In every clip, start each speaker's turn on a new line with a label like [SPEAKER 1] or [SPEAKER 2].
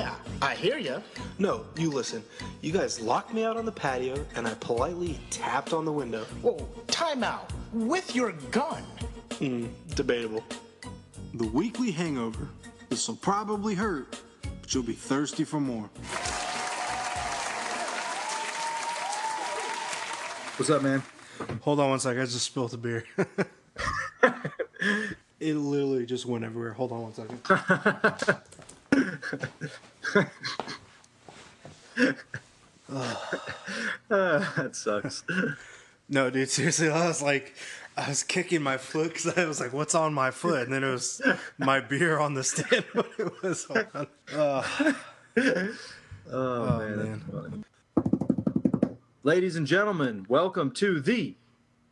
[SPEAKER 1] Yeah, I hear you.
[SPEAKER 2] No, you listen. You guys locked me out on the patio, and I politely tapped on the window.
[SPEAKER 1] Whoa, time out. With your gun.
[SPEAKER 2] Hmm, debatable.
[SPEAKER 3] The weekly hangover. This will probably hurt, but you'll be thirsty for more.
[SPEAKER 4] What's up, man?
[SPEAKER 2] Hold on one sec. I just spilled the beer. it literally just went everywhere. Hold on one second.
[SPEAKER 4] that sucks.
[SPEAKER 2] No, dude, seriously, I was like, I was kicking my foot because I was like, "What's on my foot?" And then it was my beer on the stand. But it was on.
[SPEAKER 4] Oh,
[SPEAKER 2] Oh,
[SPEAKER 4] man,
[SPEAKER 2] man.
[SPEAKER 4] Ladies and gentlemen, welcome to the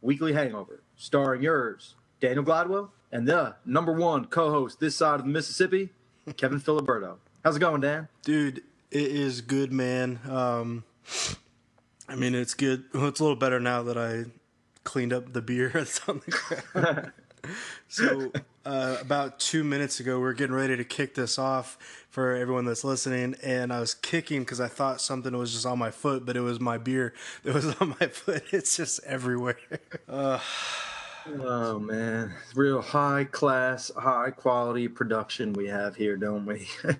[SPEAKER 4] Weekly Hangover, starring yours, Daniel Gladwell, and the number one co-host this side of the Mississippi, Kevin Filiberto. How's it going, Dan?
[SPEAKER 2] dude, it is good, man. Um, I mean, it's good. Well, it's a little better now that I cleaned up the beer that's on the ground. so, uh, about two minutes ago, we are getting ready to kick this off for everyone that's listening, and I was kicking because I thought something was just on my foot, but it was my beer that was on my foot. It's just everywhere. Uh,
[SPEAKER 4] Oh man, real high class, high quality production we have here, don't we?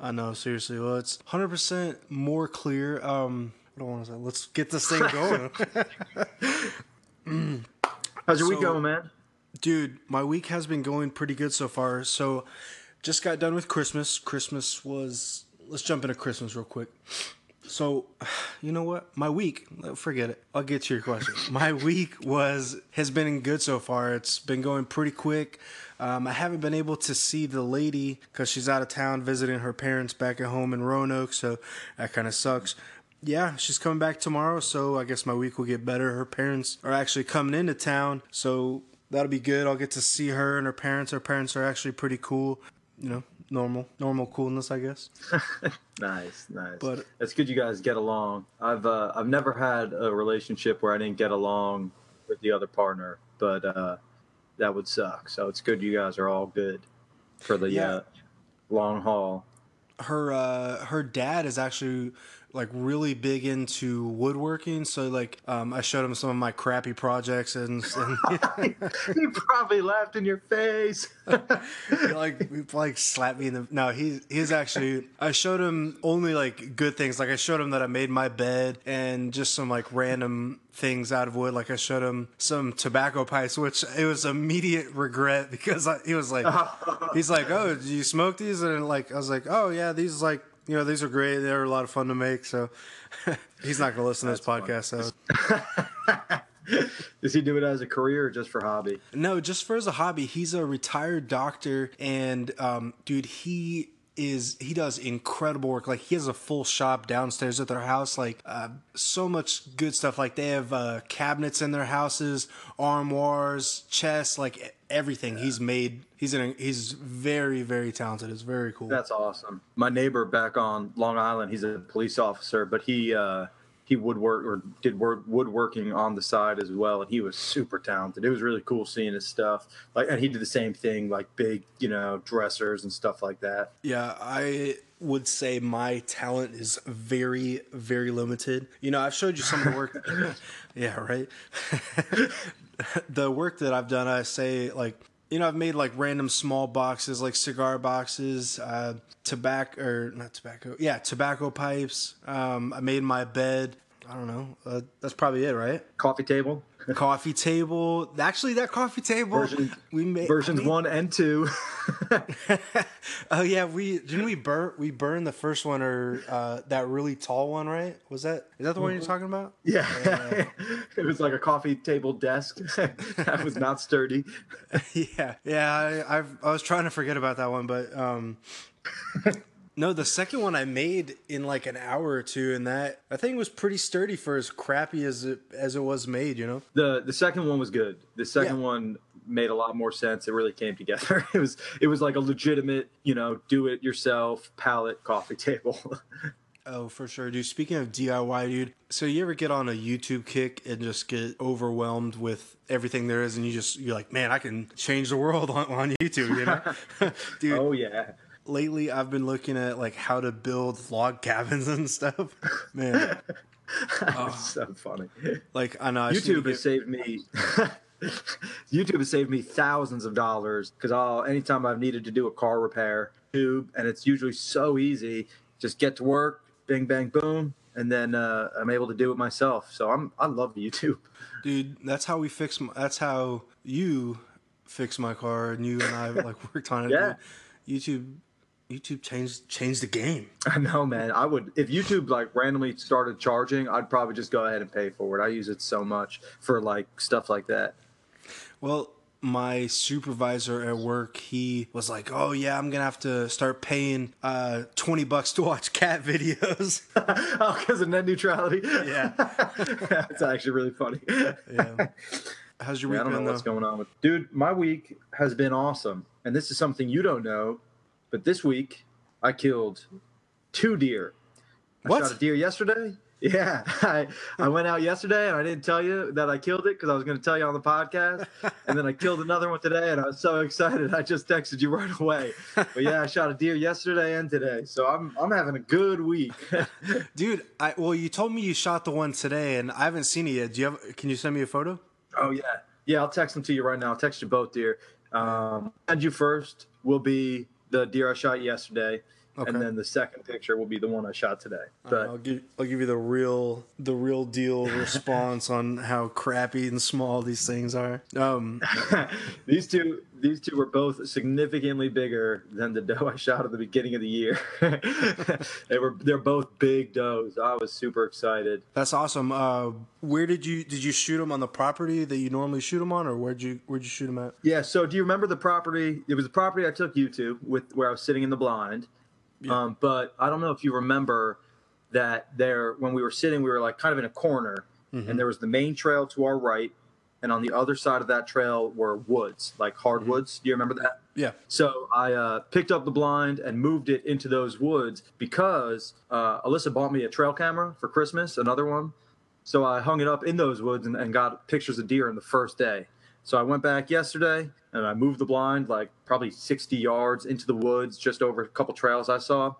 [SPEAKER 2] I know, seriously. Well, it's 100% more clear. Um, what do I want to say? Let's get this thing going.
[SPEAKER 4] How's your week going, man?
[SPEAKER 2] Dude, my week has been going pretty good so far. So, just got done with Christmas. Christmas was. Let's jump into Christmas real quick. So, you know what? My week, forget it. I'll get to your question. My week was has been good so far. It's been going pretty quick. Um, I haven't been able to see the lady because she's out of town visiting her parents back at home in Roanoke. So that kind of sucks. Yeah, she's coming back tomorrow, so I guess my week will get better. Her parents are actually coming into town, so that'll be good. I'll get to see her and her parents. Her parents are actually pretty cool. You know, normal, normal coolness, I guess.
[SPEAKER 4] Nice, nice.
[SPEAKER 2] But-
[SPEAKER 4] it's good you guys get along. I've uh, I've never had a relationship where I didn't get along with the other partner, but uh, that would suck. So it's good you guys are all good for the
[SPEAKER 2] Yeah.
[SPEAKER 4] uh, long haul.
[SPEAKER 2] her uh her dad is actually like really big into woodworking. So like um i showed him some of my crappy projects and, and
[SPEAKER 4] he probably laughed in your face.
[SPEAKER 2] he, like he, like slapped me in the no he he's actually i showed him only like good things. Like i showed him that i made my bed and just some like random things out of wood. Like i showed him some tobacco pipes which it was immediate regret because I, he was like he's like oh do you smoke these? And like i was like oh yeah these like you know these are great they're a lot of fun to make so he's not gonna listen to this podcast so
[SPEAKER 4] Does he do it as a career or just for hobby?
[SPEAKER 2] No, just for as a hobby. He's a retired doctor, and um, dude, he is he does incredible work. Like he has a full shop downstairs at their house. Like uh, so much good stuff. Like they have uh, cabinets in their houses, armoires, chests, like everything. He's made. He's in. A, he's very very talented. It's very cool.
[SPEAKER 4] That's awesome. My neighbor back on Long Island, he's a police officer, but he uh, he would work or did work woodworking on the side as well, and he was super talented. It was really cool seeing his stuff. Like, and he did the same thing, like big, you know, dressers and stuff like that.
[SPEAKER 2] Yeah, I would say my talent is very, very limited. You know, I've showed you some of the work. yeah, right. the work that I've done, I say like, you know, I've made like random small boxes, like cigar boxes, uh, tobacco or not tobacco. Yeah, tobacco pipes. Um, I made my bed. I don't know. Uh, that's probably it, right?
[SPEAKER 4] Coffee table
[SPEAKER 2] Coffee table. Actually, that coffee table
[SPEAKER 4] Version-
[SPEAKER 2] we made
[SPEAKER 4] versions
[SPEAKER 2] I made-
[SPEAKER 4] one and two.
[SPEAKER 2] oh yeah, we didn't we burn we burned the first one or uh, that really tall one, right? Was that is that the one you're talking about?
[SPEAKER 4] yeah, it was like a coffee table desk that was not sturdy.
[SPEAKER 2] yeah, yeah. I, I've, I was trying to forget about that one, but um, no, the second one I made in like an hour or two, and that that thing was pretty sturdy for as crappy as it as it was made. You know?
[SPEAKER 4] the the second one was good. The second
[SPEAKER 2] Yeah.
[SPEAKER 4] one made a lot more sense. It really came together. It was it was like a legitimate, you know, do it yourself pallet coffee table.
[SPEAKER 2] Oh, for sure, dude. Speaking of DIY, dude. So you ever get on a YouTube kick and just get overwhelmed with everything there is, and you just you're like, man, I can change the world on, on YouTube, you know? dude,
[SPEAKER 4] oh yeah.
[SPEAKER 2] Lately I've been looking at like how to build log cabins and stuff. Man,
[SPEAKER 4] It's so funny.
[SPEAKER 2] like I know I just need to
[SPEAKER 4] YouTube has saved me. YouTube has saved me thousands of dollars because I'll anytime I've needed to do a car repair, tube, and it's usually so easy. Just get to work, bing bang boom, and then uh, I'm able to do it myself. So I'm I love YouTube.
[SPEAKER 2] dude. That's how we fix. My, that's how you fix my car, and you and I like worked on it.
[SPEAKER 4] Yeah.
[SPEAKER 2] YouTube, YouTube changed changed the game.
[SPEAKER 4] I know, man. I would if YouTube like randomly started charging, I'd probably just go ahead and pay for it. I use it so much for like stuff like that.
[SPEAKER 2] Well, my supervisor at work, he was like, "Oh yeah, I'm gonna have to start paying uh, twenty bucks to watch cat videos."
[SPEAKER 4] oh, because of net neutrality.
[SPEAKER 2] yeah,
[SPEAKER 4] That's actually really funny.
[SPEAKER 2] yeah. How's your
[SPEAKER 4] Yeah,
[SPEAKER 2] week
[SPEAKER 4] I don't know
[SPEAKER 2] been
[SPEAKER 4] what's going on with dude. My week has been awesome, and this is something you don't know, but this week I killed two deer. I
[SPEAKER 2] What?
[SPEAKER 4] shot a deer yesterday. Yeah, I I went out yesterday and I didn't tell you that I killed it because I was going to tell you on the podcast, and then I killed another one today, and I was so excited I just texted you right away. But yeah, I shot a deer yesterday and today, so I'm I'm having a good week.
[SPEAKER 2] Dude, I well, you told me you shot the one today, and I haven't seen it yet. Do you have? Can you send me a photo?
[SPEAKER 4] Oh yeah, yeah. I'll text them to you right now. I'll text you both, dear. Um, and you first will be the deer I shot yesterday,
[SPEAKER 2] Okay.
[SPEAKER 4] and then the second picture will be the one I shot today. But
[SPEAKER 2] I'll give I'll give you the real the real deal response on how crappy and small these things are. Um,
[SPEAKER 4] these two, these two were both significantly bigger than the doe I shot at the beginning of the year. they were, they're both big does. I was super excited.
[SPEAKER 2] that's awesome. Uh, where did you did you shoot them on the property that you normally shoot them on, or where'd you where'd you shoot them at?
[SPEAKER 4] Yeah. So, do you remember the property? It was the property I took you to with where I was sitting in the blind. Um, but I don't know if you remember that there when we were sitting, we were like kind of in a corner, and there was the main trail to our right, and on the other side of that trail were woods, like hardwoods. Do you remember that?
[SPEAKER 2] Yeah.
[SPEAKER 4] So I uh, picked up the blind and moved it into those woods because uh, Alyssa bought me a trail camera for Christmas, another one. So I hung it up in those woods and, and got pictures of deer in the first day. So I went back yesterday and I moved the blind like probably 60 yards into the woods, just over a couple trails I saw.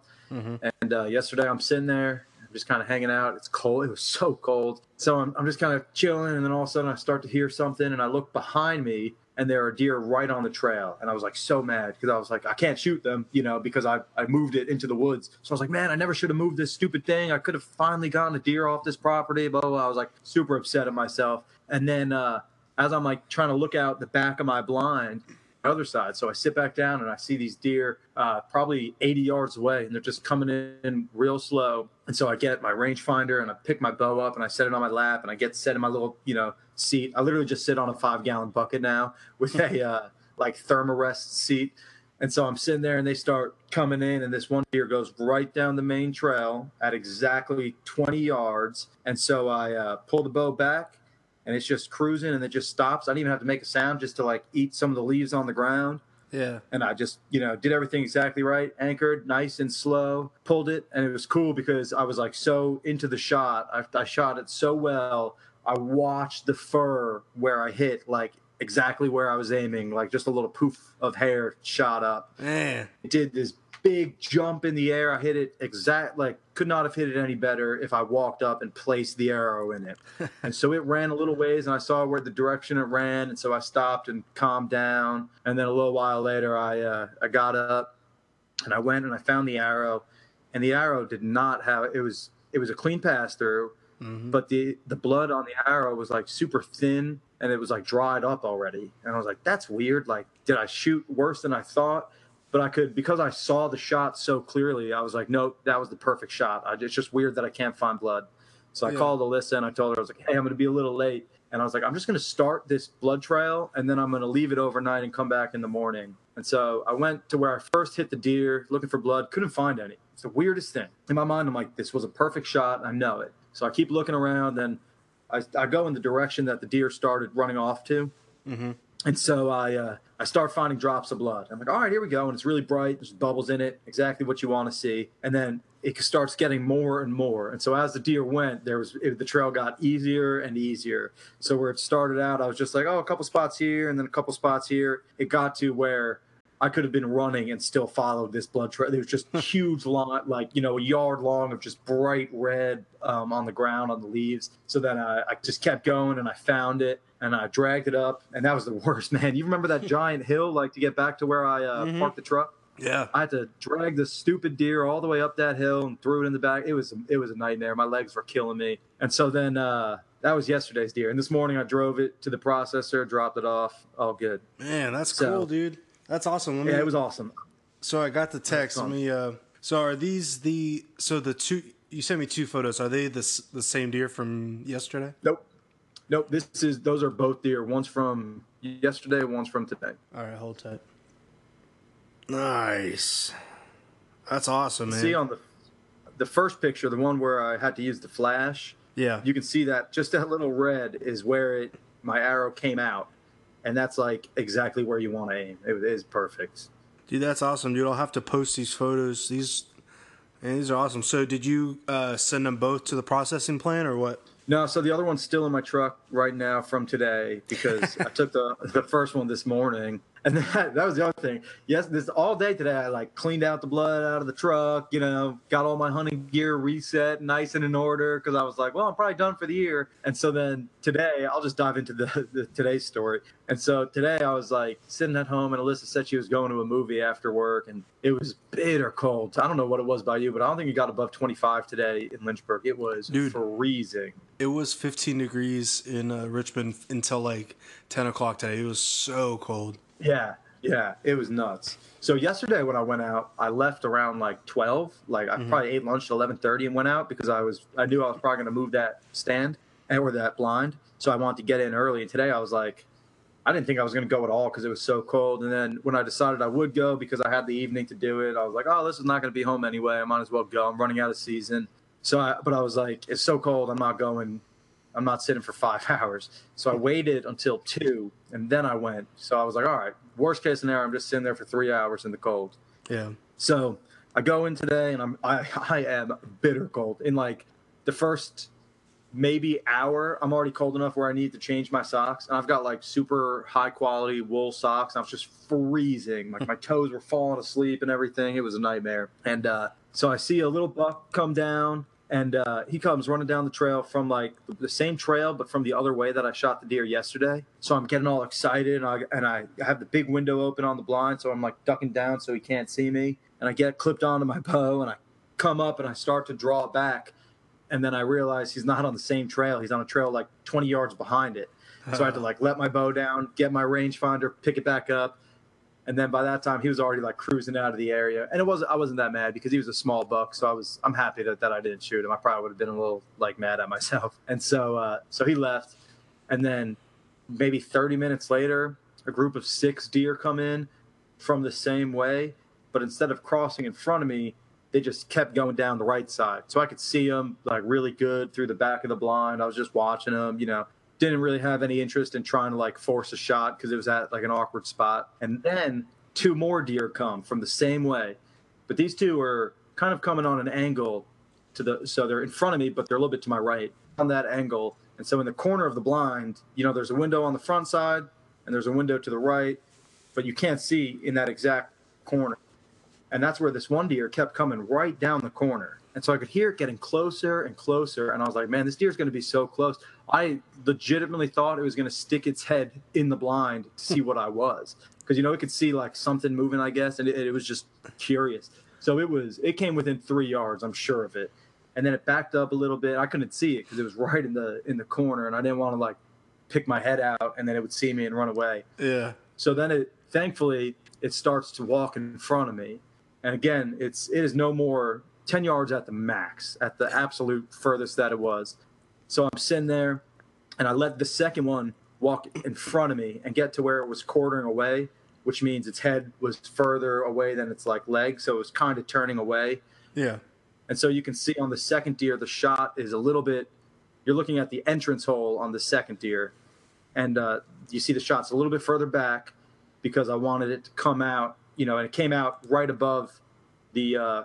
[SPEAKER 4] And uh, yesterday I'm sitting there, I'm just kind of hanging out. It's cold. It was so cold. So I'm, I'm just kind of chilling. And then all of a sudden I start to hear something and I look behind me and there are deer right on the trail. And I was like so mad because I was like, I can't shoot them, you know, because I, I moved it into the woods. So I was like, man, I never should have moved this stupid thing. I could have finally gotten a deer off this property. Blah, blah, blah. I was like super upset at myself. And then uh, as I'm like trying to look out the back of my blind, other side. So I sit back down and I see these deer uh, probably 80 yards away and they're just coming in real slow. And so I get my rangefinder and I pick my bow up and I set it on my lap and I get set in my little, you know, seat. I literally just sit on a five gallon bucket now with a uh, like thermarest seat. And so I'm sitting there and they start coming in and this one deer goes right down the main trail at exactly 20 yards. And so I uh, pull the bow back and it's just cruising and it just stops. I didn't even have to make a sound just to like eat some of the leaves on the ground.
[SPEAKER 2] Yeah.
[SPEAKER 4] And I just, you know, did everything exactly right, anchored nice and slow, pulled it. And it was cool because I was like so into the shot. I, I shot it so well. I watched the fur where I hit, like exactly where I was aiming, like just a little poof of hair shot up
[SPEAKER 2] Man.
[SPEAKER 4] it did this big jump in the air. I hit it exact like could not have hit it any better if I walked up and placed the arrow in it. and so it ran a little ways and I saw where the direction it ran and so I stopped and calmed down. And then a little while later I uh, I got up and I went and I found the arrow and the arrow did not have it was it was a clean pass through but the the blood on the arrow was like super thin and it was like dried up already. And i was like that's weird. Like did i shoot worse than i thought but i could because i saw the shot so clearly i was like nope that was the perfect shot. I, it's just weird that i can't find blood. So i
[SPEAKER 2] Yeah.
[SPEAKER 4] called alyssa and i told her i was like hey i'm going to be a little late. And i was like i'm just going to start this blood trail and then i'm going to leave it overnight and come back in the morning. And so i went to where i first hit the deer looking for blood couldn't find any. It's the weirdest thing. In my mind i'm like this was a perfect shot. I know it. So I keep looking around, and I, I go in the direction that the deer started running off to. And so I uh, I start finding drops of blood. I'm like, all right, here we go, and it's really bright. There's bubbles in it, exactly what you want to see. And then it starts getting more and more. And so as the deer went, there was it, the trail got easier and easier. So where it started out, I was just like, oh, a couple spots here, and then a couple spots here. It got to where I could have been running and still followed this blood trail. There was just huge line, like you know, a yard long of just bright red um, on the ground on the leaves. So then I, I just kept going and I found it and I dragged it up, and that was the worst, man. You remember that giant hill, like to get back to where I uh, parked the truck?
[SPEAKER 2] Yeah.
[SPEAKER 4] I had to drag the stupid deer all the way up that hill and threw it in the back. It was it was a nightmare. My legs were killing me. And so then uh, that was yesterday's deer. And this morning I drove it to the processor, dropped it off. All good.
[SPEAKER 2] Man, that's
[SPEAKER 4] So-
[SPEAKER 2] cool, dude. That's awesome. Let me,
[SPEAKER 4] Yeah, it was awesome.
[SPEAKER 2] So I got the text. Let me. Uh, so are these the? So the two you sent me two photos. Are they the the same deer from yesterday?
[SPEAKER 4] Nope. Nope. This is those are both deer. One's from yesterday, one's from today.
[SPEAKER 2] All right, hold tight. Nice. That's awesome, man.
[SPEAKER 4] See on the the first picture, the one where I had to use the flash,
[SPEAKER 2] yeah.
[SPEAKER 4] you can see that just that little red is where it my arrow came out. And that's like exactly where you want to aim. It is perfect.
[SPEAKER 2] Dude, that's awesome, dude. I'll have to post these photos. These, man, these are awesome. So, did you uh, send them both to the processing plant or what?
[SPEAKER 4] No, so the other one's still in my truck right now from today because I took the the first one this morning, and that that was the other thing. Yes, this all day today I like cleaned out the blood out of the truck, you know, got all my hunting gear reset, nice and in order because I was like, well, I'm probably done for the year. And so then today I'll just dive into the, the today's story. And so today I was like sitting at home, and Alyssa said she was going to a movie after work, and it was bitter cold. I don't know what it was by you, but I don't think it got above 25 today in Lynchburg. It was
[SPEAKER 2] Dude.
[SPEAKER 4] freezing.
[SPEAKER 2] It was 15 degrees in uh, Richmond until like 10 o'clock today. It was so cold.
[SPEAKER 4] Yeah, yeah, it was nuts. So yesterday when I went out, I left around like twelve. Like I mm-hmm. probably ate lunch at eleven thirty and went out because I was I knew I was probably going to move that stand and or that blind. So I wanted to get in early. And today I was like, I didn't think I was going to go at all because it was so cold. And then when I decided I would go because I had the evening to do it, I was like, oh, this is not going to be home anyway. I might as well go. I'm running out of season. So, I, but I was like, it's so cold. I'm not going. I'm not sitting for five hours. So I waited until two, and then I went. So I was like, all right, worst case scenario, I'm just sitting there for three hours in the cold.
[SPEAKER 2] Yeah.
[SPEAKER 4] So I go in today, and I'm I, I am bitter cold. In like the first maybe hour, I'm already cold enough where I need to change my socks, and I've got like super high quality wool socks. And I was just freezing, like my toes were falling asleep and everything. It was a nightmare. And uh, so I see a little buck come down. And uh, he comes running down the trail from like the same trail, but from the other way that I shot the deer yesterday. So I'm getting all excited, and I, and I have the big window open on the blind, so I'm like ducking down so he can't see me. And I get clipped onto my bow, and I come up and I start to draw back, and then I realize he's not on the same trail. He's on a trail like 20 yards behind it. So I had to like let my bow down, get my rangefinder, pick it back up, and then by that time he was already like cruising out of the area. And it wasn't I wasn't that mad because he was a small buck, so I was I'm happy that, that I didn't shoot him. I probably would have been a little like mad at myself. And so uh, so he left, and then maybe 30 minutes later, a group of six deer come in from the same way, but instead of crossing in front of me, they just kept going down the right side. So I could see them like really good through the back of the blind. I was just watching them, you know, didn't really have any interest in trying to like force a shot because it was at like an awkward spot. And then two more deer come from the same way. But these two are kind of coming on an angle to the so they're in front of me, but they're a little bit to my right on that angle. And so in the corner of the blind, you know, there's a window on the front side and there's a window to the right, but you can't see in that exact corner. And that's where this one deer kept coming right down the corner. And so I could hear it getting closer and closer. And I was like, man, this deer's going to be so close. I legitimately thought it was going to stick its head in the blind to see what I was. Because, you know, it could see like something moving, I guess. And it, it was just curious. So it was, it came within three yards, I'm sure of it. And then it backed up a little bit. I couldn't see it because it was right in the in the corner, and I didn't want to like pick my head out, and then it would see me and run away.
[SPEAKER 2] Yeah.
[SPEAKER 4] So then it thankfully it starts to walk in front of me. And again, it's it is no more 10 yards at the max, at the absolute furthest that it was. So I'm sitting there and I let the second one walk in front of me and get to where it was quartering away, which means its head was further away than its like leg, so it was kind of turning away.
[SPEAKER 2] Yeah.
[SPEAKER 4] And so you can see on the second deer, the shot is a little bit. You're looking at the entrance hole on the second deer, and uh, you see the shot's a little bit further back because I wanted it to come out, you know, and it came out right above the uh,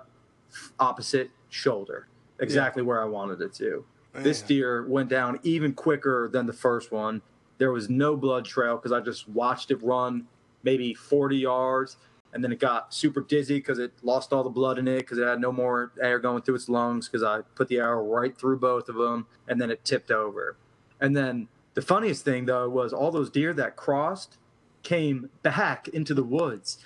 [SPEAKER 4] opposite shoulder, exactly where I wanted it to. This deer went down even quicker than the first one. There was no blood trail because I just watched it run maybe 40 yards, and and then it got super dizzy because it lost all the blood in it because it had no more air going through its lungs because I put the arrow right through both of them, and then it tipped over. And then the funniest thing though was all those deer that crossed came back into the woods.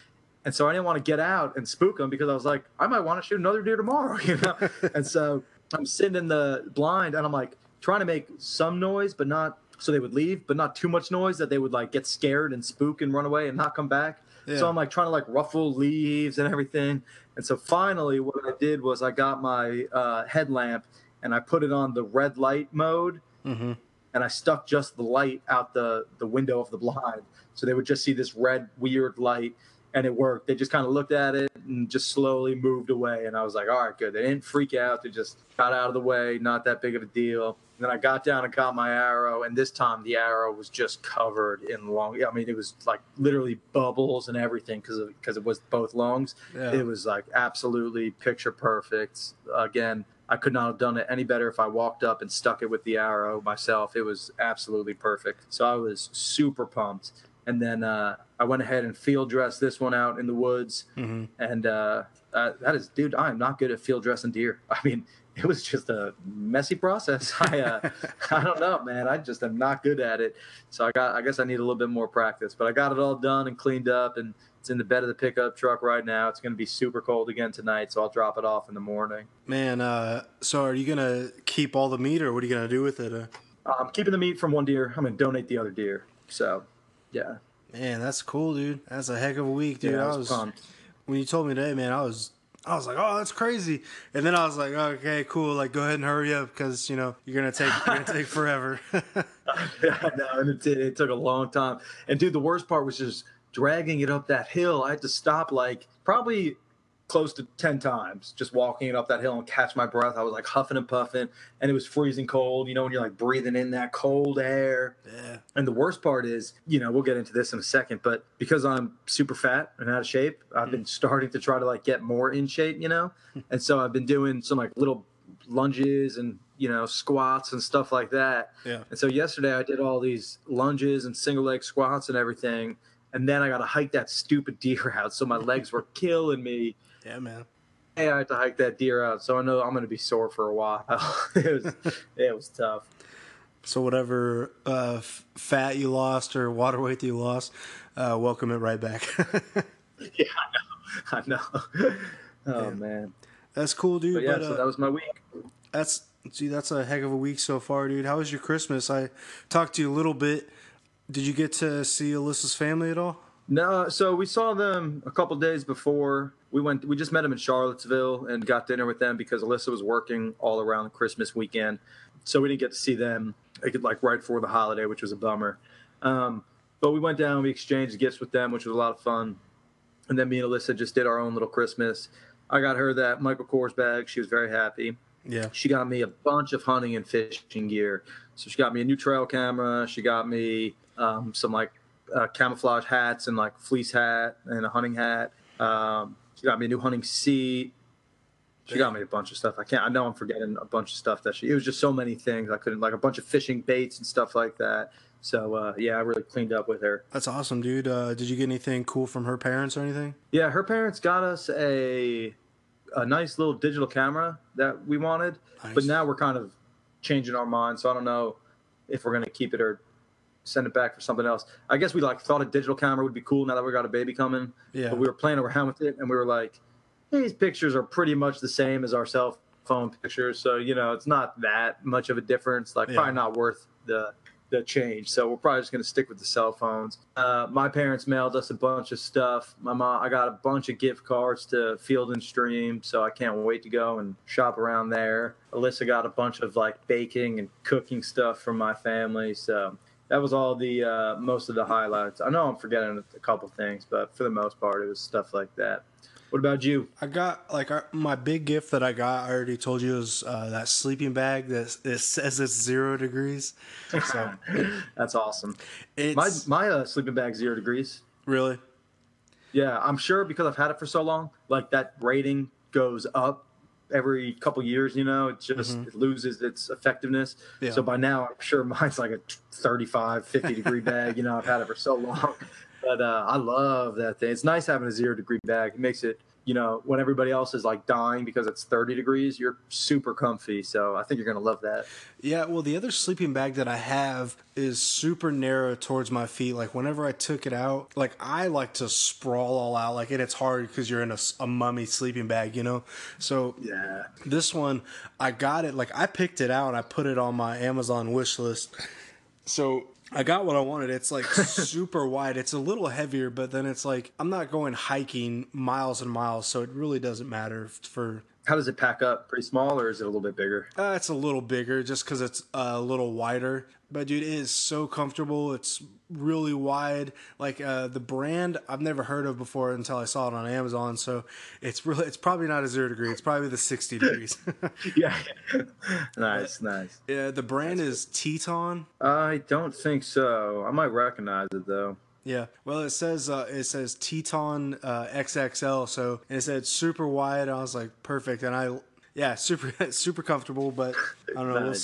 [SPEAKER 4] And so I didn't want to get out and spook them because I was like, I might want to shoot another deer tomorrow, you know? and so I'm sitting in the blind and I'm like trying to make some noise, but not so they would leave, but not too much noise that they would like get scared and spook and run away and not come back.
[SPEAKER 2] Yeah.
[SPEAKER 4] So I'm like trying to like ruffle leaves and everything. And so finally, what I did was I got my uh, headlamp and I put it on the red light mode
[SPEAKER 2] Mm-hmm.
[SPEAKER 4] and I stuck just the light out the the window of the blind, so they would just see this red weird light, and it worked. They just kind of looked at it and just slowly moved away, and I was like, all right, good. They didn't freak out. They just got out of the way, not that big of a deal. And then I got down and got my arrow, and this time the arrow was just covered in long. I mean, it was like literally bubbles and everything because because it was both lungs.
[SPEAKER 2] Yeah.
[SPEAKER 4] It was like absolutely picture perfect. Again, I could not have done it any better if I walked up and stuck it with the arrow myself. It was absolutely perfect. So I was super pumped. And then uh, I went ahead and field dressed this one out in the woods.
[SPEAKER 2] Mhm.
[SPEAKER 4] And uh, uh, that is, dude, I am not good at field dressing deer. I mean, it was just a messy process. I, uh, I don't know, man. I just am not good at it. So I got, I guess I need a little bit more practice. But I got it all done and cleaned up, and it's in the bed of the pickup truck right now. It's going to be super cold again tonight, so I'll drop it off in the morning.
[SPEAKER 2] Man, uh, so are you gonna keep all the meat, or what are you gonna do with it? Uh,
[SPEAKER 4] I'm keeping the meat from one deer. I'm going to donate the other deer. So, yeah,
[SPEAKER 2] man, that's cool, dude. That's a heck of a week, dude.
[SPEAKER 4] yeah,
[SPEAKER 2] I
[SPEAKER 4] I
[SPEAKER 2] was
[SPEAKER 4] pumped.
[SPEAKER 2] when you told me today, man. I was. I was like, oh, that's crazy, and then I was like, okay, cool. Like, go ahead and hurry up because you know you're gonna take you're gonna take forever.
[SPEAKER 4] know, and it, did- it took a long time. And dude, the worst part was just dragging it up that hill. I had to stop like probably close to ten times, just walking it up that hill and catch my breath. I was like huffing and puffing, and it was freezing cold. You know, when you're like breathing in that cold air.
[SPEAKER 2] yeah,
[SPEAKER 4] And the worst part is, you know, we'll get into this in a second, but because I'm super fat and out of shape, I've hmm. been starting to try to like get more in shape, you know? Hmm. And so I've been doing some like little lunges and, you know, squats and stuff like that.
[SPEAKER 2] yeah.
[SPEAKER 4] And so yesterday I did all these lunges and single leg squats and everything. And then I got to hike that stupid deer out. So my legs were killing me.
[SPEAKER 2] Yeah, man.
[SPEAKER 4] Hey, I had to hike that deer out. So I know I'm going to be sore for a while. it was, it was tough.
[SPEAKER 2] So whatever uh, f- fat you lost or water weight that you lost, uh, welcome it right back.
[SPEAKER 4] Yeah, I know. I know. Oh
[SPEAKER 2] Yeah.
[SPEAKER 4] man.
[SPEAKER 2] that's cool, dude.
[SPEAKER 4] But yeah,
[SPEAKER 2] but,
[SPEAKER 4] so
[SPEAKER 2] uh,
[SPEAKER 4] that was my week.
[SPEAKER 2] That's see, that's a heck of a week so far, dude. How was your Christmas? I talked to you a little bit. Did you get to see Alyssa's family at all?
[SPEAKER 4] No, so we saw them a couple days before. We went. We just met them in Charlottesville and got dinner with them because Alyssa was working all around Christmas weekend, so we didn't get to see them like like right before the holiday, which was a bummer. Um, but we went down. We exchanged gifts with them, which was a lot of fun. And then me and Alyssa just did our own little Christmas. I got her that Michael Kors bag. She was very happy.
[SPEAKER 2] Yeah.
[SPEAKER 4] she got me a bunch of hunting and fishing gear. So she got me a new trail camera. She got me um, some like uh, camouflage hats and like fleece hat and a hunting hat. Um, she got me a new hunting seat. She got me a bunch of stuff. I can't. I know I'm forgetting a bunch of stuff that she. It was just so many things. I couldn't like a bunch of fishing baits and stuff like that. So uh, yeah, I really cleaned up with her.
[SPEAKER 2] That's awesome, dude. Uh, did you get anything cool from her parents or anything?
[SPEAKER 4] Yeah, her parents got us a a nice little digital camera that we wanted,
[SPEAKER 2] Nice.
[SPEAKER 4] but now we're kind of changing our mind. So I don't know if we're gonna keep it or send it back for something else. I guess we like thought a digital camera would be cool now that we got a baby coming.
[SPEAKER 2] Yeah.
[SPEAKER 4] But we were playing around with it and we were like, these pictures are pretty much the same as our cell phone pictures. So, you know, it's not that much of a difference. Like
[SPEAKER 2] Yeah.
[SPEAKER 4] probably not worth the the change. So we're probably just gonna stick with the cell phones. Uh, my parents mailed us a bunch of stuff. My mom I got a bunch of gift cards to Field and Stream, so I can't wait to go and shop around there. Alyssa got a bunch of like baking and cooking stuff from my family. So that was all the uh, most of the highlights. I know I'm forgetting a couple things, but for the most part, it was stuff like that. What about you?
[SPEAKER 2] I got like our, my big gift that I got. I already told you was uh, that sleeping bag that it says it's zero degrees. So
[SPEAKER 4] That's awesome.
[SPEAKER 2] it's
[SPEAKER 4] My my uh, sleeping bag zero degrees.
[SPEAKER 2] really
[SPEAKER 4] Yeah, I'm sure because I've had it for so long, like that rating goes up every couple years. You know, it just it loses its effectiveness.
[SPEAKER 2] Yeah.
[SPEAKER 4] So by now, I'm sure mine's like a 35, 50 degree bag. You know, I've had it for so long. But uh, I love that thing. It's nice having a zero degree bag. It makes it, you know, when everybody else is like dying because it's 30 degrees, you're super comfy. So I think you're going to love that.
[SPEAKER 2] Yeah, well, the other sleeping bag that I have is super narrow towards my feet. Like, whenever I took it out, like, I like to sprawl all out. Like, and it's hard because you're in a, a mummy sleeping bag, you know? So,
[SPEAKER 4] Yeah.
[SPEAKER 2] this one, I got it, like, I picked it out and I put it on my Amazon wish list. So, I got what I wanted. It's like super wide. It's a little heavier, but then it's like I'm not going hiking miles and miles, so it really doesn't matter for
[SPEAKER 4] How does it pack up? Pretty small or is it a little bit bigger?
[SPEAKER 2] Uh, it's a little bigger just because it's a little wider. But dude, it is so comfortable. It's really wide. Like uh, the brand I've never heard of before until I saw it on Amazon. So it's really it's probably not a zero degree. It's probably the sixty degrees.
[SPEAKER 4] Yeah. nice, nice.
[SPEAKER 2] yeah, the brand is Teton.
[SPEAKER 4] I don't think so. I might recognize it though.
[SPEAKER 2] Yeah. Well, it says uh, it says Teton uh, XXL. So and it said super wide. I was like perfect, and I yeah super super comfortable. But I don't know. We'll,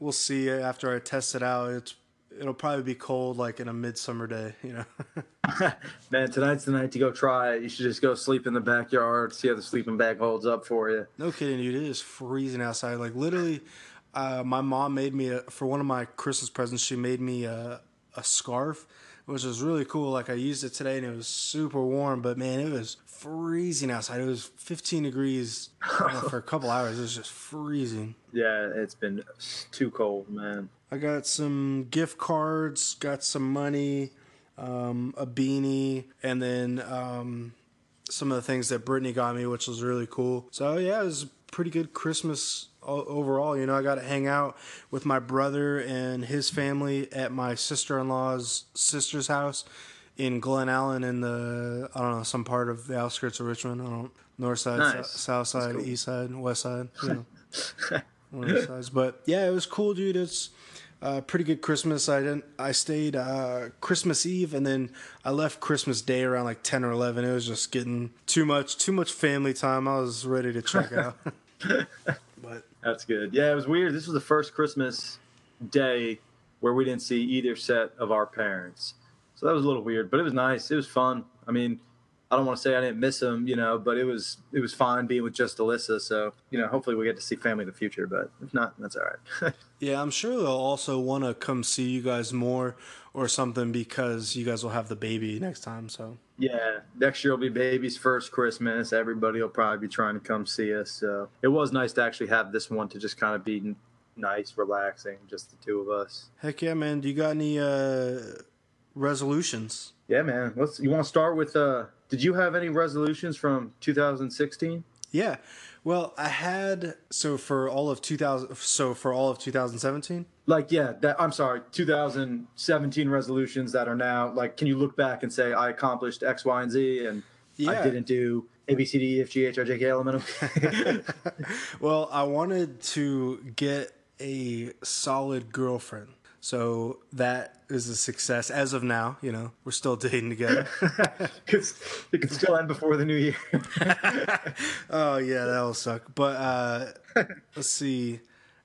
[SPEAKER 2] we'll see after I test it out. It's it'll probably be cold like in a midsummer day. You know.
[SPEAKER 4] Man, tonight's the night to go try it. You should just go sleep in the backyard, see how the sleeping bag holds up for you.
[SPEAKER 2] No kidding, dude. It is freezing outside. Like literally, uh, my mom made me a, for one of my Christmas presents. She made me a, a scarf, which was really cool. Like I used it today, and it was super warm. But man, it was freezing outside. It was 15 degrees uh, for a couple hours. It was just freezing.
[SPEAKER 4] Yeah, it's been too cold, man.
[SPEAKER 2] I got some gift cards, got some money, um, a beanie, and then um, some of the things that Brittany got me, which was really cool. So yeah, it was a pretty good Christmas overall. You know, I got to hang out with my brother and his family at my sister in law's sister's house in Glen Allen in the I don't know some part of the outskirts of Richmond. I don't north side,
[SPEAKER 4] Nice.
[SPEAKER 2] sou- south side,
[SPEAKER 4] cool.
[SPEAKER 2] east side, west side. You know one of the sides. But yeah, it was cool, dude. It's uh, pretty good Christmas. I didn't. I stayed uh, Christmas Eve, and then I left Christmas Day around like ten or eleven. It was just getting too much, too much family time. I was ready to check out.
[SPEAKER 4] That's good. Yeah, it was weird. This was the first Christmas day where we didn't see either set of our parents. So that was a little weird, but it was nice. It was fun. I mean, I don't want to say I didn't miss them, you know, but it was it was fine being with just Alyssa. So you know, hopefully we get to see family in the future. But if not, that's all right.
[SPEAKER 2] yeah, I'm sure they'll also want to come see you guys more or something because you guys will have the baby next time. So
[SPEAKER 4] yeah, next year will be baby's first Christmas. Everybody will probably be trying to come see us. So it was nice to actually have this one to just kind of be nice, relaxing, just the two of us.
[SPEAKER 2] heck yeah, man. Do you got any uh, resolutions?
[SPEAKER 4] Yeah, man. Let's. You want to start with? uh Did you have any resolutions from 2016?
[SPEAKER 2] Yeah. Well, I had so for all of 2000 so for all of 2017.
[SPEAKER 4] Like, yeah. That I'm sorry. 2017 resolutions that are now like. Can you look back and say I accomplished X, Y, and Z, and
[SPEAKER 2] Yeah.
[SPEAKER 4] I didn't do A, B, C, D, E, F, G, H, I, J, K, L, M, N, O?
[SPEAKER 2] Well, I wanted to get a solid girlfriend. So that is a success as of now, you know. We're still dating together.
[SPEAKER 4] Because it could still end before the new year.
[SPEAKER 2] oh yeah, that will suck. But uh let's see.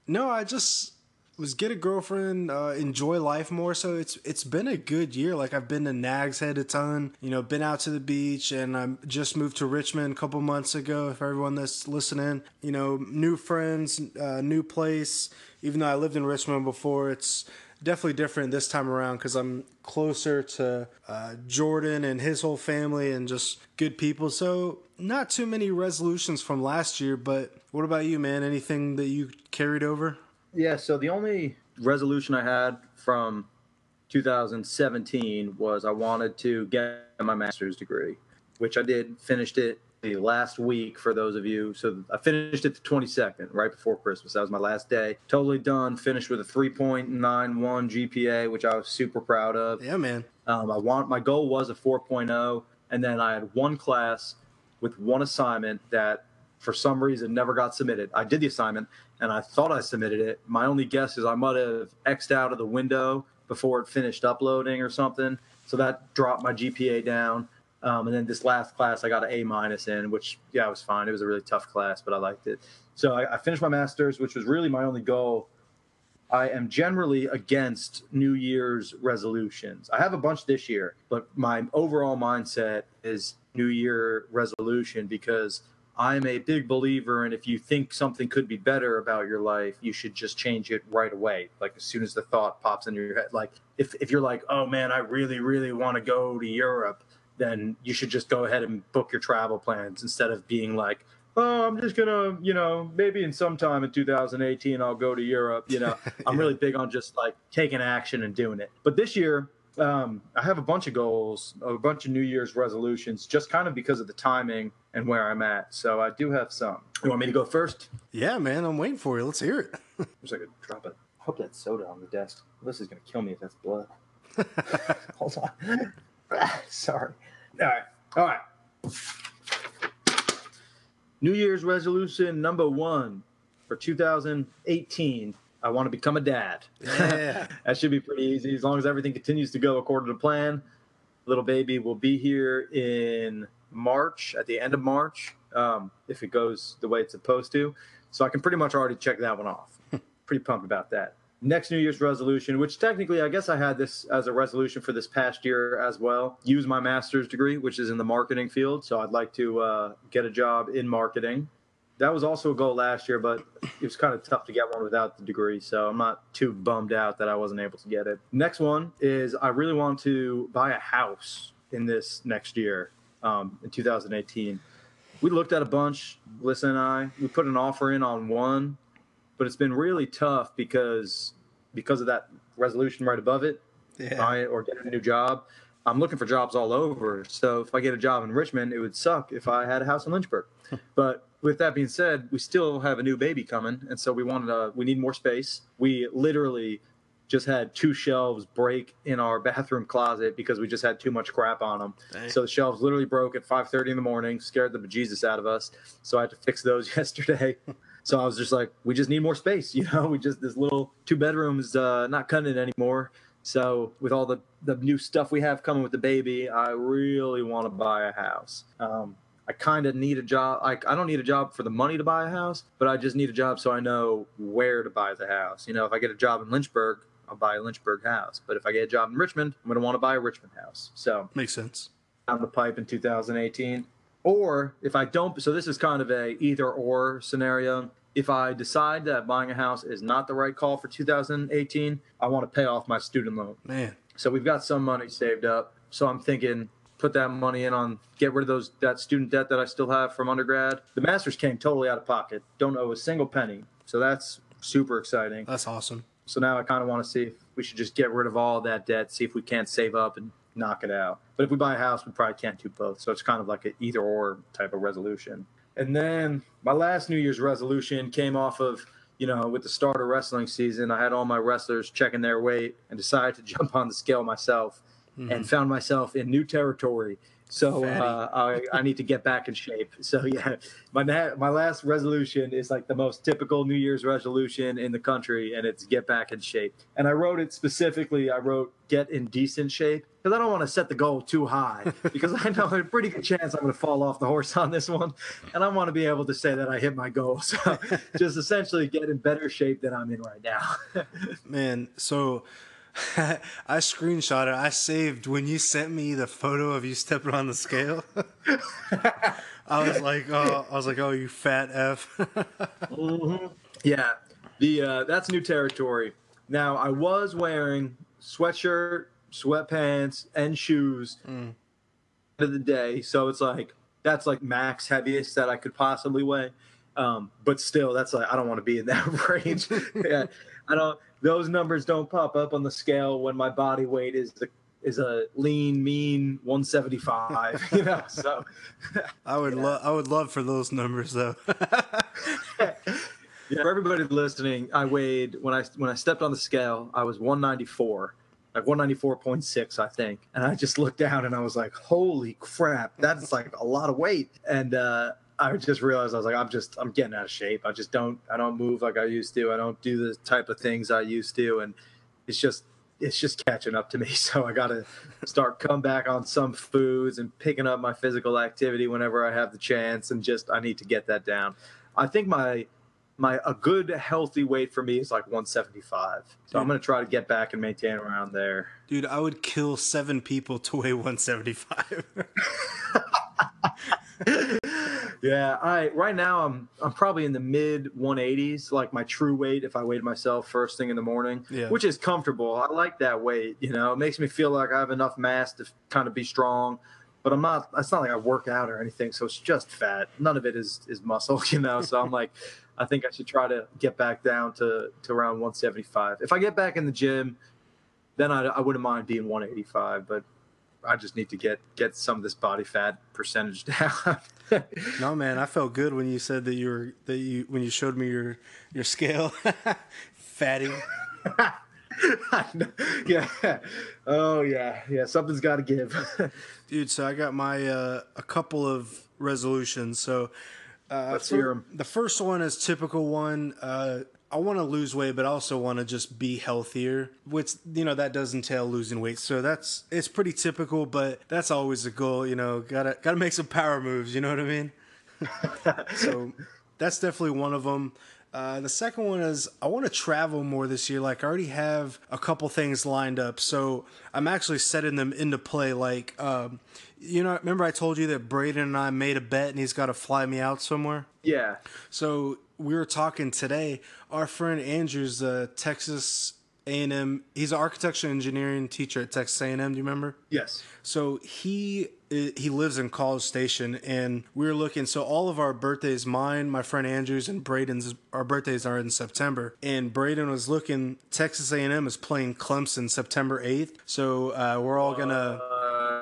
[SPEAKER 2] No, I just was get a girlfriend, uh, enjoy life more. So it's it's been a good year. Like I've been to Nags Head a ton, you know, been out to the beach, and I just moved to Richmond a couple months ago. For everyone that's listening, you know, new friends, uh, new place. Even though I lived in Richmond before, it's definitely different this time around because I'm closer to uh, Jordan and his whole family and just good people. So not too many resolutions from last year. But what about you, man? Anything that you carried over?
[SPEAKER 4] Yeah, so the only resolution I had from 2017 was I wanted to get my master's degree, which I did, finished it last week for those of you. So I finished it the 22nd, right before Christmas. That was my last day. Totally done. Finished with a 3.91 GPA, which I was super proud of.
[SPEAKER 2] Yeah, man.
[SPEAKER 4] Um, I want my goal was a 4.0, and then I had one class with one assignment that for some reason never got submitted. I did the assignment and I thought I submitted it. My only guess is I might have xed out of the window before it finished uploading or something. So that dropped my GPA down. Um, and then this last class I got an A minus in, which yeah, it was fine. It was a really tough class, but I liked it. So I, I finished my master's, which was really my only goal I am generally against New Year's resolutions. I have a bunch this year, but my overall mindset is New Year resolution because I'm a big believer in if you think something could be better about your life, you should just change it right away. Like as soon as the thought pops into your head. Like if, if you're like, oh man, I really, really want to go to Europe, then you should just go ahead and book your travel plans instead of being like, oh, I'm just gonna, you know, maybe in some time in 2018 I'll go to Europe. You know, I'm really big on just like taking action and doing it. But this year, um, I have a bunch of goals, a bunch of New Year's resolutions, just kind of because of the timing and where I'm at. So I do have some. You want me to go first?
[SPEAKER 2] Yeah, man, I'm waiting for you. Let's hear it.
[SPEAKER 4] Wish I could drop it. I hope that's soda on the desk. This is gonna kill me if that's blood. Hold on. Sorry. All right. All right. New Year's resolution number one for 2018. I want to become a dad.
[SPEAKER 2] Yeah.
[SPEAKER 4] that should be pretty easy as long as everything continues to go according to plan. Little baby will be here in March, at the end of March, um, if it goes the way it's supposed to. So I can pretty much already check that one off. pretty pumped about that. Next New Year's resolution, which technically I guess I had this as a resolution for this past year as well, use my master's degree, which is in the marketing field. So I'd like to uh, get a job in marketing. That was also a goal last year, but it was kind of tough to get one without the degree. So I'm not too bummed out that I wasn't able to get it. Next one is I really want to buy a house in this next year, um, in 2018. We looked at a bunch, Lisa and I. We put an offer in on one, but it's been really tough because because of that resolution right above it,
[SPEAKER 2] Yeah.
[SPEAKER 4] it or get a new job. I'm looking for jobs all over. So if I get a job in Richmond, it would suck if I had a house in Lynchburg. but with that being said, we still have a new baby coming, and so we wanted to. We need more space. We literally just had two shelves break in our bathroom closet because we just had too much crap on them.
[SPEAKER 2] Dang.
[SPEAKER 4] So the shelves literally broke at 5:30 in the morning, scared the bejesus out of us. So I had to fix those yesterday. So I was just like, we just need more space, you know. We just this little two bedrooms uh, not cutting it anymore. So with all the the new stuff we have coming with the baby, I really want to buy a house. Um, I kind of need a job. Like I don't need a job for the money to buy a house, but I just need a job so I know where to buy the house. You know, if I get a job in Lynchburg, I'll buy a Lynchburg house. But if I get a job in Richmond, I'm gonna want to buy a Richmond house. So
[SPEAKER 2] Makes sense.
[SPEAKER 4] down the pipe in 2018. Or if I don't, so this is kind of a either or scenario. If I decide that buying a house is not the right call for 2018, I want to pay off my student loan.
[SPEAKER 2] Man.
[SPEAKER 4] So we've got some money saved up. So I'm thinking put that money in on get rid of those that student debt that I still have from undergrad. The masters came totally out of pocket. Don't owe a single penny. So that's super exciting.
[SPEAKER 2] That's awesome.
[SPEAKER 4] So now I kind of want to see if we should just get rid of all that debt, see if we can't save up and knock it out. But if we buy a house, we probably can't do both. So it's kind of like an either or type of resolution. And then my last New Year's resolution came off of, you know, with the start of wrestling season, I had all my wrestlers checking their weight and decided to jump on the scale myself mm-hmm. and found myself in new territory. So uh, I, I need to get back in shape. So yeah, my na- my last resolution is like the most typical New Year's resolution in the country, and it's get back in shape. And I wrote it specifically. I wrote get in decent shape because I don't want to set the goal too high because I know a pretty good chance I'm going to fall off the horse on this one, and I want to be able to say that I hit my goal. So just essentially get in better shape than I'm in right now.
[SPEAKER 2] Man, so I screenshot it. I saved when you sent me the photo of you stepping on the scale. I was like, oh, I was like, oh, you fat f.
[SPEAKER 4] Yeah, the uh, that's new territory. Now I was wearing sweatshirt, sweatpants, and shoes end of the day, so it's like that's like max heaviest that I could possibly weigh. Um, but still, that's like I don't want to be in that range. yeah, I don't. Those numbers don't pop up on the scale when my body weight is the is a lean, mean 175. You know, so
[SPEAKER 2] I would love, I would love for those numbers though.
[SPEAKER 4] Yeah, for everybody listening, I weighed when I when I stepped on the scale, I was 194, like 194.6, I think. And I just looked down and I was like, "Holy crap, that's like a lot of weight." And uh, I just realized I was like, "I'm just I'm getting out of shape. I just don't I don't move like I used to. I don't do the type of things I used to, and it's just it's just catching up to me. So I got to start come back on some foods and picking up my physical activity whenever I have the chance, and just I need to get that down. I think my my a good healthy weight for me is like 175. So I'm gonna try to get back and maintain around there.
[SPEAKER 2] Dude, I would kill seven people to weigh 175.
[SPEAKER 4] Yeah, I right now I'm I'm probably in the mid 180s, like my true weight if I weighed myself first thing in the morning,
[SPEAKER 2] Yeah.
[SPEAKER 4] which is comfortable. I like that weight. You know, it makes me feel like I have enough mass to kind of be strong. But I'm not. It's not like I work out or anything, so it's just fat. None of it is is muscle, you know. So I'm like, I think I should try to get back down to to around 175. If I get back in the gym, then I, I wouldn't mind being 185. But I just need to get get some of this body fat percentage down.
[SPEAKER 2] no man, I felt good when you said that you were that you when you showed me your your scale. Fatty.
[SPEAKER 4] yeah. Oh yeah. Yeah. Something's got to give.
[SPEAKER 2] Dude, so I got my uh, a couple of resolutions. So uh,
[SPEAKER 4] Let's hear 'em.
[SPEAKER 2] The first one is typical one. Uh, I want to lose weight, but I also want to just be healthier. Which you know that does entail losing weight. So that's it's pretty typical, but that's always a goal. You know, gotta gotta make some power moves. You know what I mean? so that's definitely one of them. Uh, the second one is I want to travel more this year. Like I already have a couple things lined up, so I'm actually setting them into play. Like, um, you know, remember I told you that Braden and I made a bet, and he's got to fly me out somewhere.
[SPEAKER 4] yeah.
[SPEAKER 2] So we were talking today. Our friend Andrew's a Texas A&M. He's an architecture engineering teacher at Texas A&M. Do you remember?
[SPEAKER 4] Yes.
[SPEAKER 2] So he he lives in College Station, and we were looking. So all of our birthdays, mine, my friend Andrew's, and Braden's, our birthdays are in September. And Braden was looking. Texas A&M is playing Clemson September eighth. So uh, we're all gonna.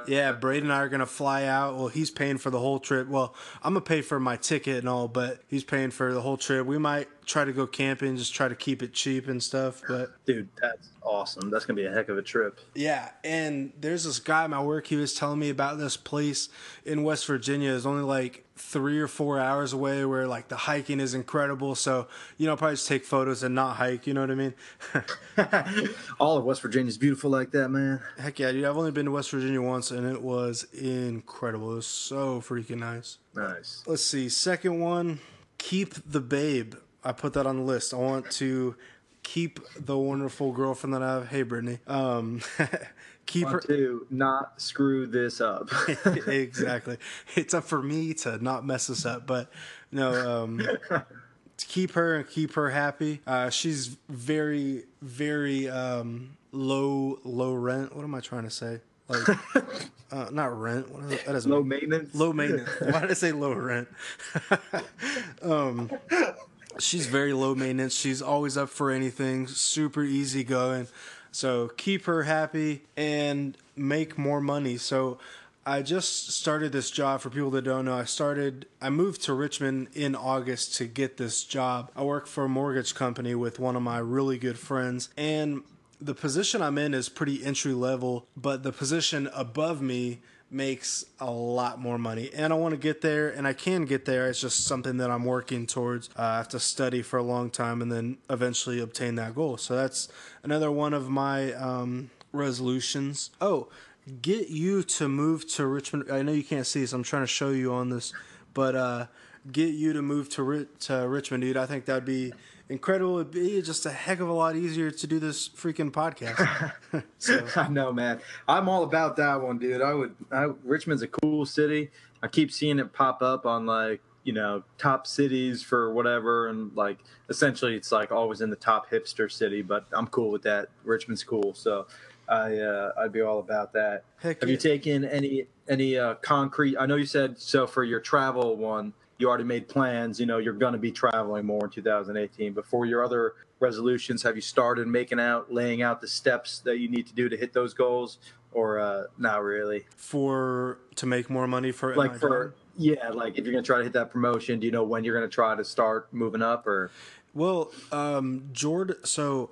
[SPEAKER 2] Yeah, Braden and I are gonna fly out. Well, he's paying for the whole trip. Well, I'm gonna pay for my ticket and all, but he's paying for the whole trip. We might try to go camping, just try to keep it cheap and stuff. But
[SPEAKER 4] Dude, that's awesome. That's gonna be a heck of a trip.
[SPEAKER 2] yeah, and there's this guy at my work. He was telling me about this place in West Virginia. It's only like three or four hours away, where like the hiking is incredible. So you know, probably just take photos and not hike. You know what I mean?
[SPEAKER 4] All of West Virginia is beautiful like that, man.
[SPEAKER 2] Heck yeah, dude! I've only been to West Virginia once, and it was incredible. It was so freaking nice.
[SPEAKER 4] Nice.
[SPEAKER 2] Let's see. Second one, keep the babe. I put that on the list. I want to keep the wonderful girlfriend that I have. Hey, Brittany. Um, keep her.
[SPEAKER 4] To not screw this up.
[SPEAKER 2] exactly. It's up for me to not mess this up, but no, um, to keep her and keep her happy. Uh, she's very, very um, low, low rent. What am I trying to say? Like, uh, not rent. What is, that doesn't
[SPEAKER 4] Low
[SPEAKER 2] make-
[SPEAKER 4] maintenance.
[SPEAKER 2] low maintenance. Why did I say low rent? um, she's very low maintenance. She's always up for anything. Super easy going. So keep her happy and make more money. So I just started this job for people that don't know. I started I moved to Richmond in August to get this job. I work for a mortgage company with one of my really good friends and the position I'm in is pretty entry level, but the position above me makes a lot more money. And I want to get there, and I can get there. It's just something that I'm working towards. Uh, I have to study for a long time and then eventually obtain that goal. So that's another one of my um, resolutions. Oh, get you to move to Richmond. I know you can't see this. I'm trying to show you on this, but uh, get you to move to Ri- to Richmond, dude. I think that'd be incredible. It'd be just a heck of a lot easier to do this freaking podcast. so
[SPEAKER 4] I know, man. I'm all about that one, dude. I would. I, Richmond's a cool city. I keep seeing it pop up on like you know top cities for whatever, and like essentially it's like always in the top hipster city. But I'm cool with that. Richmond's cool, so I uh, I'd be all about that.
[SPEAKER 2] Heck
[SPEAKER 4] Have you taken any any uh, concrete? I know you said so for your travel one. You already made plans. You know you're going to be traveling more in 2018. Before your other resolutions, have you started making out, laying out the steps that you need to do to hit those goals, or uh, not really?
[SPEAKER 2] for to make more money for
[SPEAKER 4] Like for yeah, like if you're going to try to hit that promotion, do you know when you're going to try to start moving up? Or
[SPEAKER 2] Well, um, Jordan. So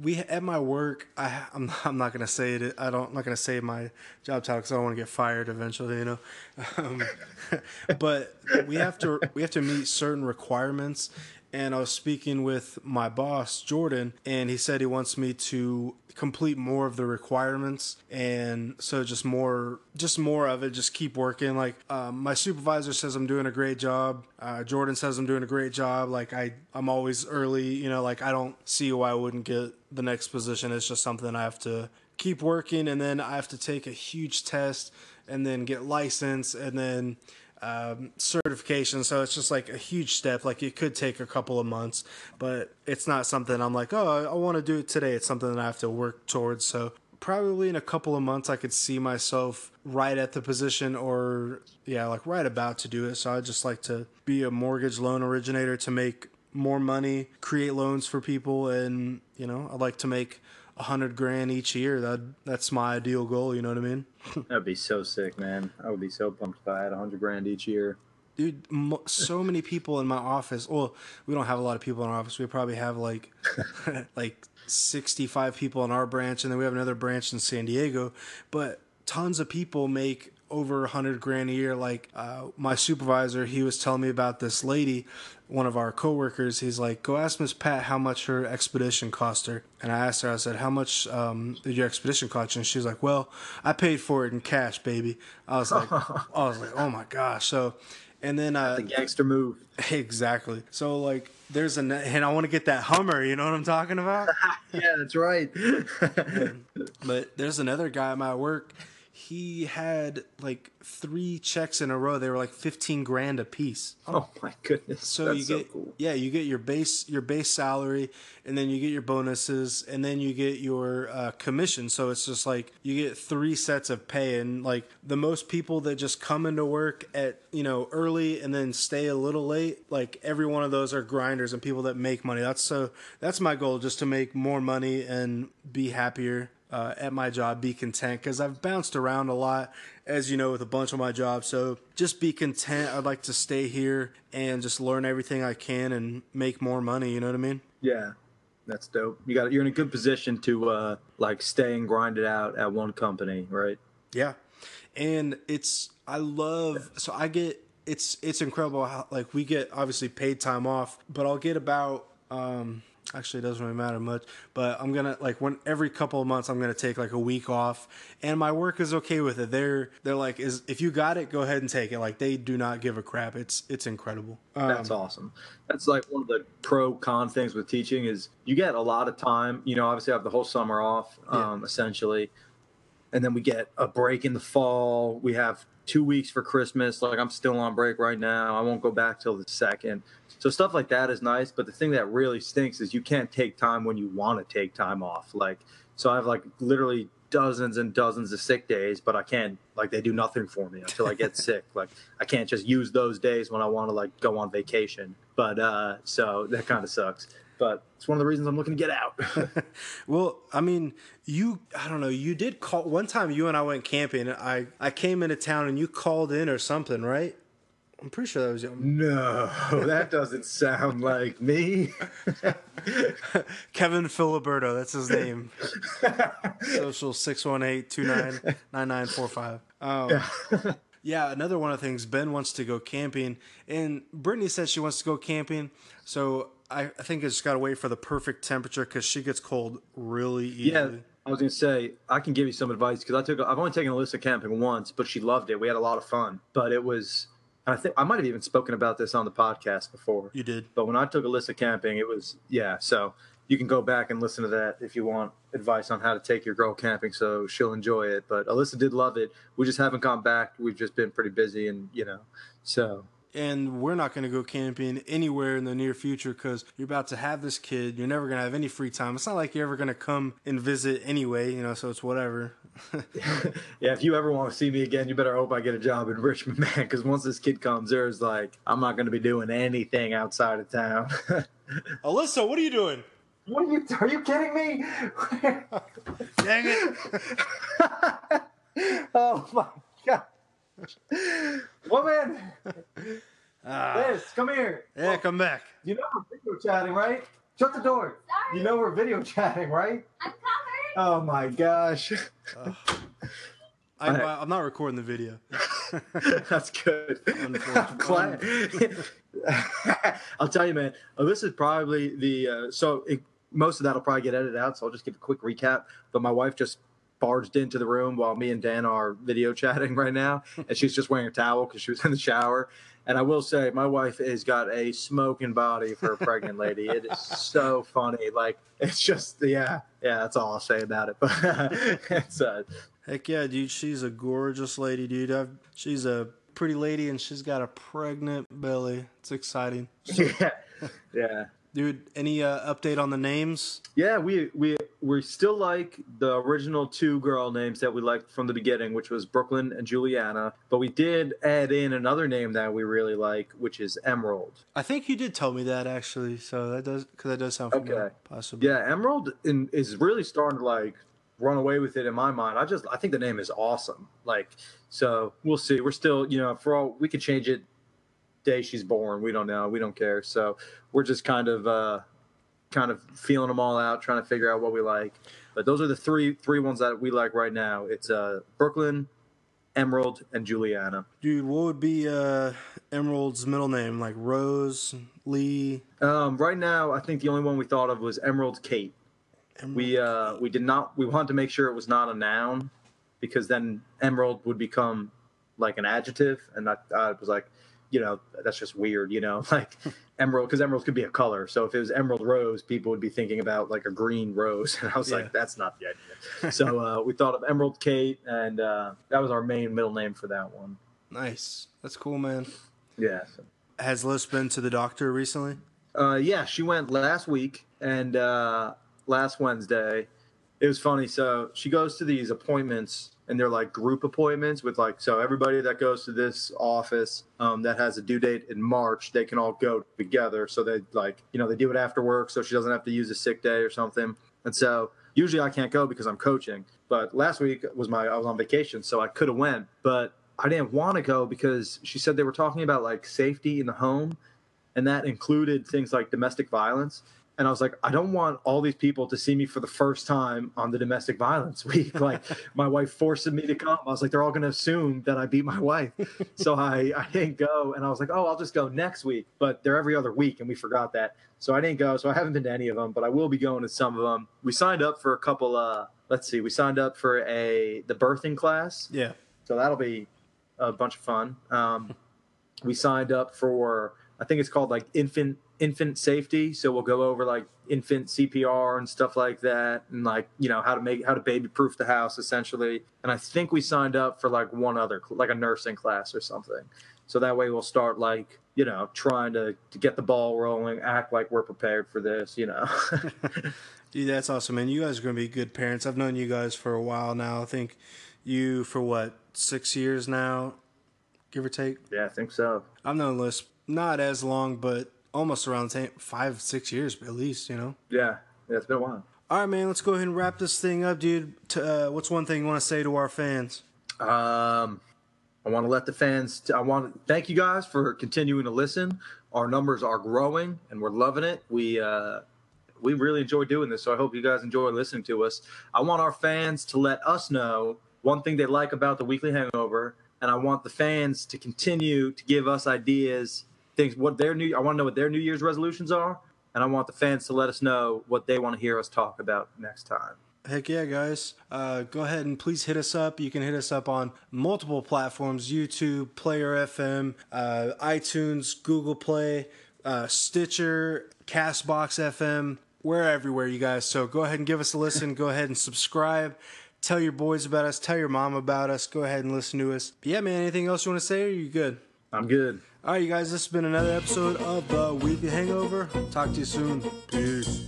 [SPEAKER 2] we at my work. I I'm, I'm not gonna say it. I don't. I'm not gonna say my job title because I don't want to get fired eventually. You know. Um, but we have to we have to meet certain requirements, and I was speaking with my boss Jordan, and he said he wants me to complete more of the requirements, and so just more, just more of it. Just keep working. Like um, my supervisor says, I'm doing a great job. Uh, Jordan says I'm doing a great job. Like I, I'm always early. You know, like I don't see why I wouldn't get the next position. It's just something I have to keep working, and then I have to take a huge test, and then get licensed, and then um, certification. So it's just like a huge step. Like it could take a couple of months, but it's not something I'm like, oh, I, I want to do it today. It's something that I have to work towards. So probably in a couple of months, I could see myself right at the position or, yeah, like right about to do it. So I'd just like to be a mortgage loan originator to make more money, create loans for people, and, you know, I'd like to make a hundred grand each year. That that's my ideal goal. You know what I mean?
[SPEAKER 4] That'd be so sick, man. I would be so pumped if I had a hundred grand each year.
[SPEAKER 2] Dude, mo- so many people in my office. Well, we don't have a lot of people in our office. We probably have like like 65 people in our branch and then we have another branch in San Diego, but tons of people make over a hundred grand a year. Like uh, my supervisor, he was telling me about this lady, one of our coworkers. He's like, "Go ask Miss Pat how much her expedition cost her." And I asked her, I said, "How much um, did your expedition cost you?" And she's like, "Well, I paid for it in cash, baby." I was like, "I was like, oh my gosh!" So, and then uh,
[SPEAKER 4] The gangster move.
[SPEAKER 2] exactly. So like, there's a and I want to get that Hummer. You know what I'm talking about?
[SPEAKER 4] yeah, that's right.
[SPEAKER 2] But there's another guy at my work. He had like three checks in a row. They were like 15 grand a piece.
[SPEAKER 4] oh my goodness.
[SPEAKER 2] So
[SPEAKER 4] that's
[SPEAKER 2] you
[SPEAKER 4] so
[SPEAKER 2] get
[SPEAKER 4] cool.
[SPEAKER 2] yeah, you get your base your base salary, and then you get your bonuses, and then you get your uh, commission. So it's just like you get three sets of pay, and like the most people that just come into work at you know early and then stay a little late, like every one of those are grinders and people that make money. That's so that's my goal, just to make more money and be happier uh, at my job, be content because I've bounced around a lot, as you know, with a bunch of my jobs. So just be content. I'd like to stay here and just learn everything I can and make more money. You know what I mean?
[SPEAKER 4] Yeah, that's dope. You got you're in a good position to uh like stay and grind it out at one company, right?
[SPEAKER 2] Yeah, and it's I love so I get it's it's incredible how like we get obviously paid time off, but I'll get about um actually it doesn't really matter much, but I'm gonna like when every couple of months I'm gonna take like a week off, and my work is okay with it. They're they're like is if you got it, go ahead and take it. Like they do not give a crap. It's it's incredible. Um,
[SPEAKER 4] That's awesome. That's like one of the pro con things with teaching is you get a lot of time. You know, obviously I have the whole summer off,
[SPEAKER 2] Yeah.
[SPEAKER 4] um, essentially, and then we get a break in the fall. We have two weeks for Christmas. Like I'm still on break right now. I won't go back till the second. So stuff like that is nice. But the thing that really stinks is you can't take time when you want to take time off. Like so, I have like literally dozens and dozens of sick days, but I can't like they do nothing for me until I get sick. Like I can't just use those days when I want to like go on vacation. But uh so that kind of sucks. But it's one of the reasons I'm looking to get out.
[SPEAKER 2] Well, I mean, you I don't know, you did call one time you and I went camping. I I came into town and you called in or something, right? I'm pretty sure that was you.
[SPEAKER 4] no, that doesn't sound like me.
[SPEAKER 2] Kevin Filiberto, that's his name. Social 618-299945. Um, yeah, another one of the things Ben wants to go camping, and Brittany said she wants to go camping. So I, I think it's got to wait for the perfect temperature because she gets cold really easily.
[SPEAKER 4] Yeah, I was gonna say I can give you some advice because I took I've only taken Alyssa camping once, but she loved it. We had a lot of fun, but it was I think I might have even spoken about this on the podcast before.
[SPEAKER 2] You did.
[SPEAKER 4] But when I took Alyssa camping, it was yeah. So you can go back and listen to that if you want advice on how to take your girl camping, so she'll enjoy it. But Alyssa did love it. We just haven't gone back. We've just been pretty busy, and you know, so
[SPEAKER 2] and we're not going to go camping anywhere in the near future because you're about to have this kid. You're never going to have any free time. It's not like you're ever going to come and visit anyway, you know, so it's whatever.
[SPEAKER 4] yeah. If you ever want to see me again, you better hope I get a job in Richmond, man. Because once this kid comes, there's like I'm not going to be doing anything outside of town.
[SPEAKER 2] Alyssa, what are you doing?
[SPEAKER 4] What are you? Are you kidding me?
[SPEAKER 2] Dang it.
[SPEAKER 4] oh my god, woman, ah. Liz, come here.
[SPEAKER 2] Yeah, come oh, back.
[SPEAKER 4] You know we're video chatting, right? Shut the door.
[SPEAKER 5] Sorry,
[SPEAKER 4] You know we're video chatting, right?
[SPEAKER 5] I'm covered.
[SPEAKER 4] Oh my gosh.
[SPEAKER 2] Uh, I'm, uh, I'm not recording the video.
[SPEAKER 4] That's good. I'm glad. I'll tell you, man. oh, this is probably the uh, so it, most of that'll probably get edited out. So I'll just give a quick recap. But my wife just barged into the room while me and Dan are video chatting right now, and she's just wearing a towel because she was in the shower. And I will say, my wife has got a smoking body for a pregnant lady. It is so funny. Like it's just, yeah, yeah. That's all I'll say about it. But it's uh,
[SPEAKER 2] Heck yeah, dude. She's a gorgeous lady, dude. I've, she's a pretty lady and she's got a pregnant belly. It's exciting.
[SPEAKER 4] yeah, yeah.
[SPEAKER 2] Dude, any uh, update on the names?
[SPEAKER 4] Yeah, we we we still like the original two girl names that we liked from the beginning, which was Brooklyn and Juliana. But we did add in another name that we really like, which is Emerald.
[SPEAKER 2] I think you did tell me that actually, so that does because that does sound familiar,
[SPEAKER 4] Okay.
[SPEAKER 2] possibly.
[SPEAKER 4] Yeah, Emerald in, is really starting to like run away with it in my mind. I just I think the name is awesome. Like so, we'll see. We're still you know for all we could change it day she's born. We don't know. We don't care. So we're just kind of uh kind of feeling them all out, trying to figure out what we like. But those are the three three ones that we like right now. It's uh Brooklyn, Emerald, and Juliana.
[SPEAKER 2] Dude, what would be uh, Emerald's middle name? Like Rose, Lee?
[SPEAKER 4] Um, right now, I think the only one we thought of was Emerald Kate.
[SPEAKER 2] Emerald?
[SPEAKER 4] We uh, we did not. We wanted to make sure it was not a noun, because then emerald would become like an adjective, and I, I was like, you know, that's just weird. You know, like emerald because emerald could be a color. So if it was emerald rose, people would be thinking about like a green rose, and I was
[SPEAKER 2] Yeah.
[SPEAKER 4] like, that's not the idea. so uh, we thought of Emerald Kate, and uh, that was our main middle name for that one.
[SPEAKER 2] Nice. That's cool, man.
[SPEAKER 4] Yeah.
[SPEAKER 2] Has Liz been to the doctor recently?
[SPEAKER 4] Uh, yeah, she went last week and uh, last Wednesday. It was funny. So she goes to these appointments, and they're like group appointments with like so everybody that goes to this office um, that has a due date in March, they can all go together. So they like you know they do it after work, so she doesn't have to use a sick day or something. And so usually I can't go because I'm coaching. But last week was my I was on vacation, so I could have went, but I didn't want to go because she said they were talking about like safety in the home and that included things like domestic violence. And I was like, I don't want all these people to see me for the first time on the domestic violence week. Like my wife forcing me to come. I was like, they're all going to assume that I beat my wife. So I, I didn't go. And I was like, oh, I'll just go next week. But they're every other week. And we forgot that. So I didn't go. So I haven't been to any of them, but I will be going to some of them. We signed up for a couple, uh, let's see, we signed up for a, the birthing class.
[SPEAKER 2] Yeah.
[SPEAKER 4] So that'll be a bunch of fun. Um, we signed up for I think it's called like infant infant safety. So we'll go over like infant CPR and stuff like that, and like you know how to make how to baby proof the house essentially. And I think we signed up for like one other like a nursing class or something. So that way we'll start like you know trying to to get the ball rolling, act like we're prepared for this. You know.
[SPEAKER 2] Dude, that's awesome, man. You guys are going to be good parents. I've known you guys for a while now. I think you for what, six years now, give or take?
[SPEAKER 4] yeah, I think so.
[SPEAKER 2] I've known Liz not as long, but almost around the same, five, six years at least, you know?
[SPEAKER 4] Yeah, yeah, it's been a while.
[SPEAKER 2] All right, man, let's go ahead and wrap this thing up, dude. T- uh, what's one thing you want to say to our fans?
[SPEAKER 4] Um, I want to let the fans. I want to thank you guys for continuing to listen. Our numbers are growing, and we're loving it. We uh, we really enjoy doing this, so I hope you guys enjoy listening to us. I want our fans to let us know one thing they like about the Weekly Hangover, and I want the fans to continue to give us ideas, things what their new. I want to know what their New Year's resolutions are, and I want the fans to let us know what they want to hear us talk about next time.
[SPEAKER 2] Heck yeah, guys. Uh, go ahead and please hit us up. You can hit us up on multiple platforms YouTube, Player FM, uh, iTunes, Google Play, uh, Stitcher, Castbox FM. We're everywhere, you guys. So go ahead and give us a listen. go ahead and subscribe. Tell your boys about us. Tell your mom about us. Go ahead and listen to us. But yeah, man, anything else you want to say? Or are you good?
[SPEAKER 4] I'm good.
[SPEAKER 2] All right, you guys, this has been another episode of the Weekly Hangover. Talk to you soon. Peace.